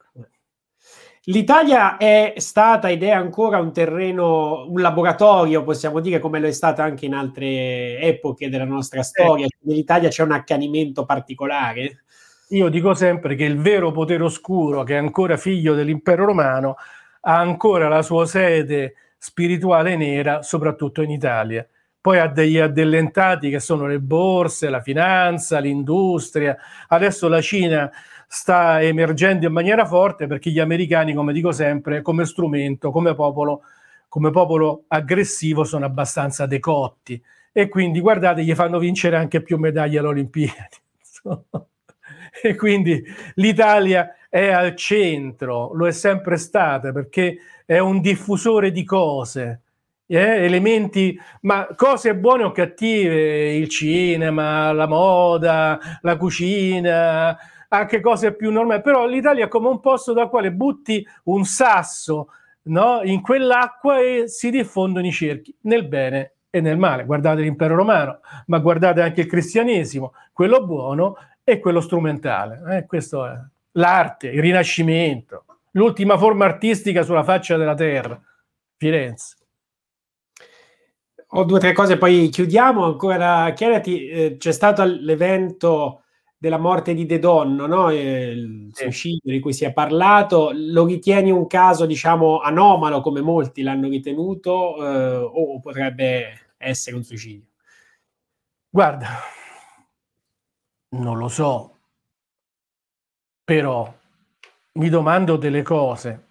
L'Italia è stata ed è ancora un terreno, un laboratorio, possiamo dire, come lo è stato anche in altre epoche della nostra storia. Nell'Italia c'è un accanimento particolare. Io dico sempre che il vero potere oscuro, che è ancora figlio dell'impero romano, ha ancora la sua sede spirituale nera, soprattutto in Italia. Poi ha degli addellentati che sono le borse, la finanza, l'industria. Adesso la Cina sta emergendo in maniera forte perché gli americani, come dico sempre, come strumento, come popolo, come popolo aggressivo sono abbastanza decotti e quindi guardate gli fanno vincere anche più medaglie alle Olimpiadi. e quindi l'Italia è al centro, lo è sempre stata perché è un diffusore di cose. eh, elementi, ma cose buone o cattive, il cinema, la moda, la cucina, anche cose più normali, però l'Italia è come un posto dal quale butti un sasso no? in quell'acqua e si diffondono i cerchi, nel bene e nel male. Guardate l'impero romano, ma guardate anche il cristianesimo, quello buono e quello strumentale. Eh, questo è l'arte, il rinascimento, l'ultima forma artistica sulla faccia della terra, Firenze. Ho due o tre cose, poi chiudiamo. Ancora, chiariti, eh, c'è stato l'evento della morte di De Donno, no? Eh, il suicidio di cui si è parlato. Lo ritieni un caso, diciamo, anomalo, come molti l'hanno ritenuto, eh, o potrebbe essere un suicidio? Guarda, non lo so, però mi domando delle cose.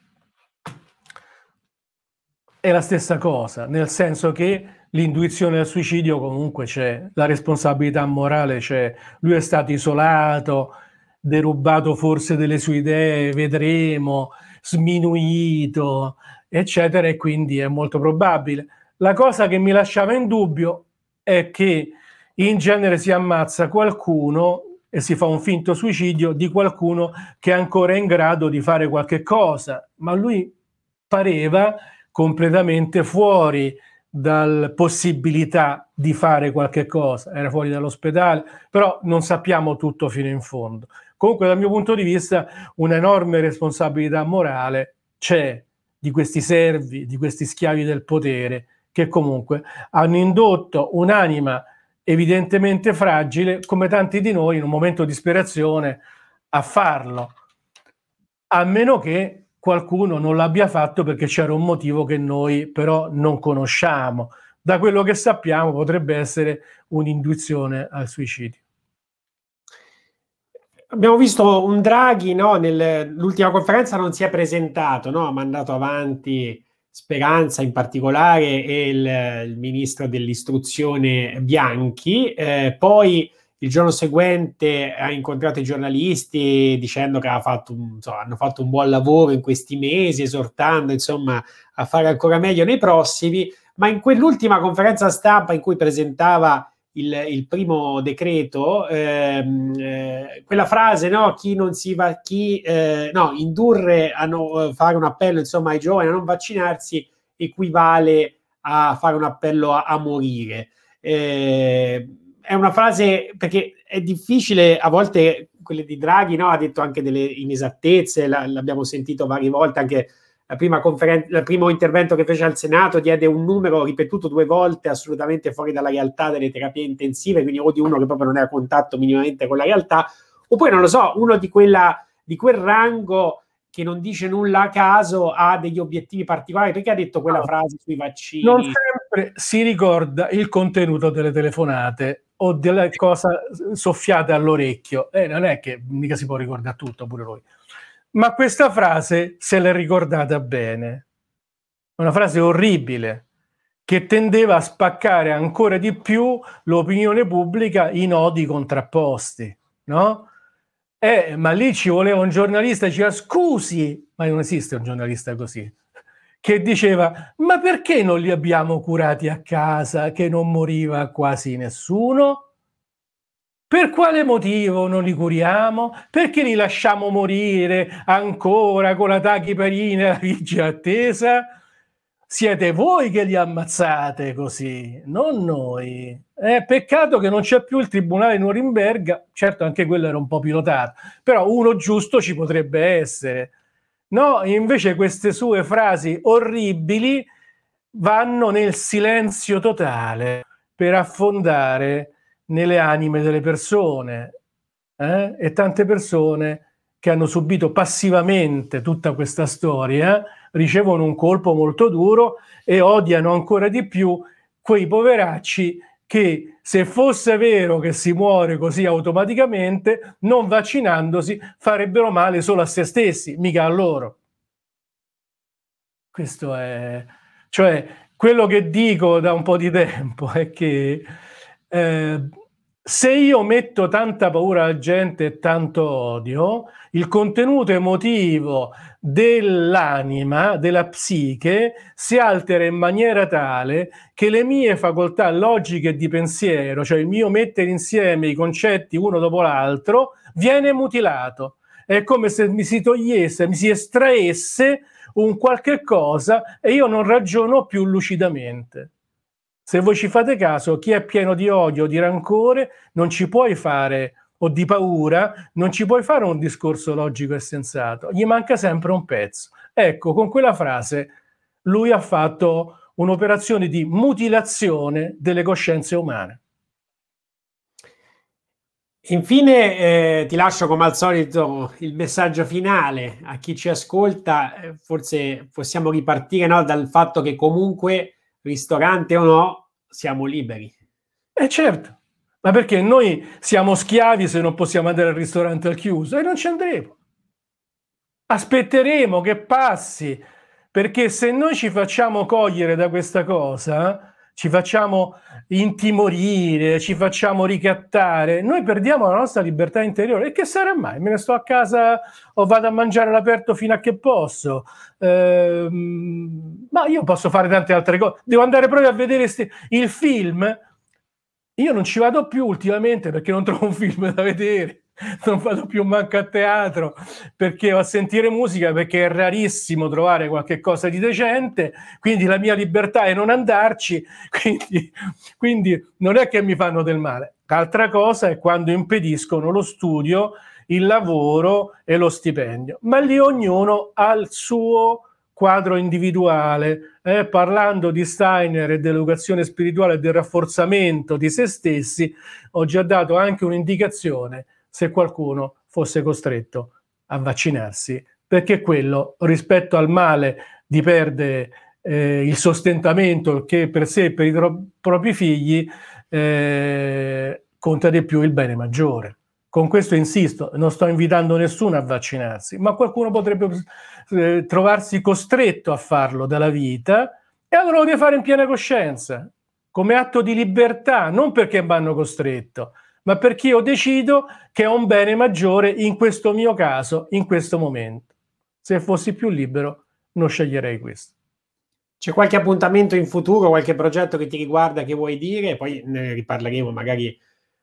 È la stessa cosa, nel senso che l'intuizione del suicidio comunque c'è, la responsabilità morale c'è, lui è stato isolato, derubato forse delle sue idee, vedremo, sminuito, eccetera, e quindi è molto probabile. La cosa che mi lasciava in dubbio è che in genere si ammazza qualcuno e si fa un finto suicidio di qualcuno che è ancora in grado di fare qualche cosa, ma lui pareva completamente fuori dalla possibilità di fare qualche cosa, era fuori dall'ospedale, però non sappiamo tutto fino in fondo. Comunque dal mio punto di vista un'enorme responsabilità morale c'è di questi servi, di questi schiavi del potere che comunque hanno indotto un'anima evidentemente fragile, come tanti di noi in un momento di disperazione, a farlo, a meno che qualcuno non l'abbia fatto perché c'era un motivo che noi però non conosciamo. Da quello che sappiamo potrebbe essere un'induzione al suicidio. Abbiamo visto un Draghi, no, nell'ultima conferenza non si è presentato, no? ha mandato avanti Speranza in particolare e il, il ministro dell'istruzione Bianchi. Eh, poi il giorno seguente ha incontrato i giornalisti dicendo che fatto insomma, hanno fatto un buon lavoro in questi mesi, esortando insomma a fare ancora meglio nei prossimi, ma in quell'ultima conferenza stampa in cui presentava il, il primo decreto, ehm, eh, quella frase, no, chi non si va, chi, eh, no, indurre a no, fare un appello, insomma, ai giovani a non vaccinarsi equivale a fare un appello a, a morire. Eh, è una frase perché è difficile a volte quelle di Draghi no? ha detto anche delle inesattezze la, l'abbiamo sentito varie volte anche la prima conferen- il primo intervento che fece al Senato diede un numero ripetuto due volte assolutamente fuori dalla realtà delle terapie intensive quindi o di uno che proprio non è a contatto minimamente con la realtà oppure non lo so uno di, quella, di quel rango che non dice nulla a caso ha degli obiettivi particolari. Perché ha detto quella frase sui vaccini? Non sempre si ricorda il contenuto delle telefonate o delle cose soffiate all'orecchio. Eh, non è che mica si può ricordare tutto pure lui. Ma questa frase se l'è ricordata bene. Una frase orribile che tendeva a spaccare ancora di più l'opinione pubblica in odi contrapposti no? Eh, ma lì ci voleva un giornalista diceva scusi, ma non esiste un giornalista così, che diceva ma perché non li abbiamo curati a casa che non moriva quasi nessuno? Per quale motivo non li curiamo? Perché li lasciamo morire ancora con la tachiperina e la vigia attesa? Siete voi che li ammazzate così, non noi. È peccato che non c'è più il tribunale di Norimberga, certo anche quello era un po' pilotato, però uno giusto ci potrebbe essere. No, invece queste sue frasi orribili vanno nel silenzio totale per affondare nelle anime delle persone eh? e tante persone che hanno subito passivamente tutta questa storia ricevono un colpo molto duro e odiano ancora di più quei poveracci che se fosse vero che si muore così automaticamente, non vaccinandosi farebbero male solo a se stessi, mica a loro. Questo è, cioè, quello che dico da un po' di tempo è che eh, se io metto tanta paura alla gente e tanto odio, il contenuto emotivo dell'anima, della psiche, si altera in maniera tale che le mie facoltà logiche di pensiero, cioè il mio mettere insieme i concetti uno dopo l'altro, viene mutilato. È come se mi si togliesse, mi si estraesse un qualche cosa e io non ragiono più lucidamente. Se voi ci fate caso, chi è pieno di odio, di rancore, non ci puoi fare, o di paura, non ci puoi fare un discorso logico e sensato. Gli manca sempre un pezzo. Ecco, con quella frase lui ha fatto un'operazione di mutilazione delle coscienze umane. Infine eh, ti lascio come al solito il messaggio finale a chi ci ascolta, eh, forse possiamo ripartire no, dal fatto che comunque ristorante o no, siamo liberi. Eh certo, ma perché noi siamo schiavi se non possiamo andare al ristorante al chiuso e non ci andremo. Aspetteremo che passi, perché se noi ci facciamo cogliere da questa cosa, ci facciamo intimorire, ci facciamo ricattare, noi perdiamo la nostra libertà interiore. E che sarà mai? Me ne sto a casa o vado a mangiare all'aperto fino a che posso? Ehm, ma io posso fare tante altre cose. Devo andare proprio a vedere sti- il film. Io non ci vado più ultimamente perché non trovo un film da vedere non vado più manco a teatro perché a sentire musica perché è rarissimo trovare qualche cosa di decente quindi la mia libertà è non andarci quindi, quindi non è che mi fanno del male. Altra cosa è quando impediscono lo studio il lavoro e lo stipendio. Ma lì ognuno ha il suo quadro individuale, eh, parlando di Steiner e dell'educazione spirituale e del rafforzamento di se stessi, ho già dato anche un'indicazione se qualcuno fosse costretto a vaccinarsi, perché quello rispetto al male di perdere eh, il sostentamento che per sé e per i tro- propri figli eh, conta di più il bene maggiore. Con questo insisto, non sto invitando nessuno a vaccinarsi, ma qualcuno potrebbe eh, trovarsi costretto a farlo dalla vita e allora lo deve fare in piena coscienza, come atto di libertà, non perché mi hanno costretto, ma perché io decido che è un bene maggiore in questo mio caso, in questo momento. Se fossi più libero, non sceglierei questo. C'è qualche appuntamento in futuro, qualche progetto che ti riguarda che vuoi dire? Poi ne riparleremo magari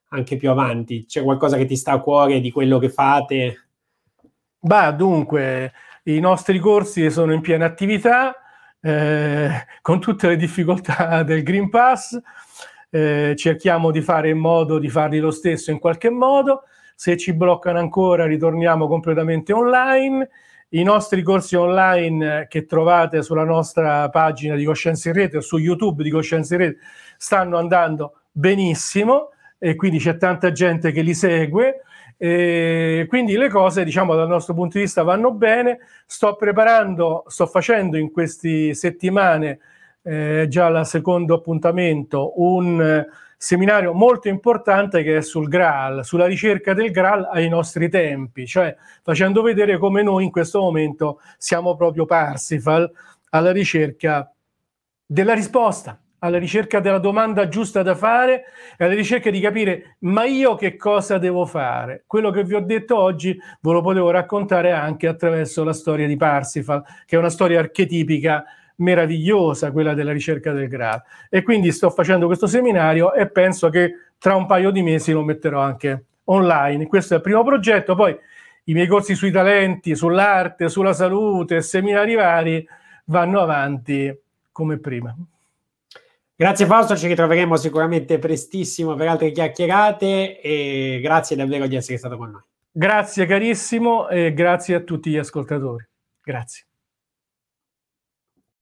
anche più avanti. C'è qualcosa che ti sta a cuore di quello che fate? Bah, dunque, i nostri corsi sono in piena attività, eh, con tutte le difficoltà del Green Pass. Eh, cerchiamo di fare in modo di farli lo stesso in qualche modo. Se ci bloccano ancora, ritorniamo completamente online. I nostri corsi online che trovate sulla nostra pagina di Coscienza in Rete o su YouTube di Coscienza in Rete stanno andando benissimo e quindi c'è tanta gente che li segue. E quindi le cose, diciamo, dal nostro punto di vista vanno bene. Sto preparando, sto facendo in queste settimane, eh, già al secondo appuntamento, un eh, seminario molto importante che è sul Graal, sulla ricerca del Graal ai nostri tempi, cioè facendo vedere come noi in questo momento siamo proprio Parsifal alla ricerca della risposta alla ricerca della domanda giusta da fare e alla ricerca di capire ma io che cosa devo fare. Quello che vi ho detto oggi ve lo potevo raccontare anche attraverso la storia di Parsifal, che è una storia archetipica meravigliosa, quella della ricerca del Graal. E quindi sto facendo questo seminario e penso che tra un paio di mesi lo metterò anche online. Questo è il primo progetto, poi i miei corsi sui talenti, sull'arte, sulla salute, seminari vari vanno avanti come prima. Grazie Fausto, ci ritroveremo sicuramente prestissimo per altre chiacchierate e grazie davvero di essere stato con noi. Grazie carissimo e grazie a tutti gli ascoltatori. Grazie.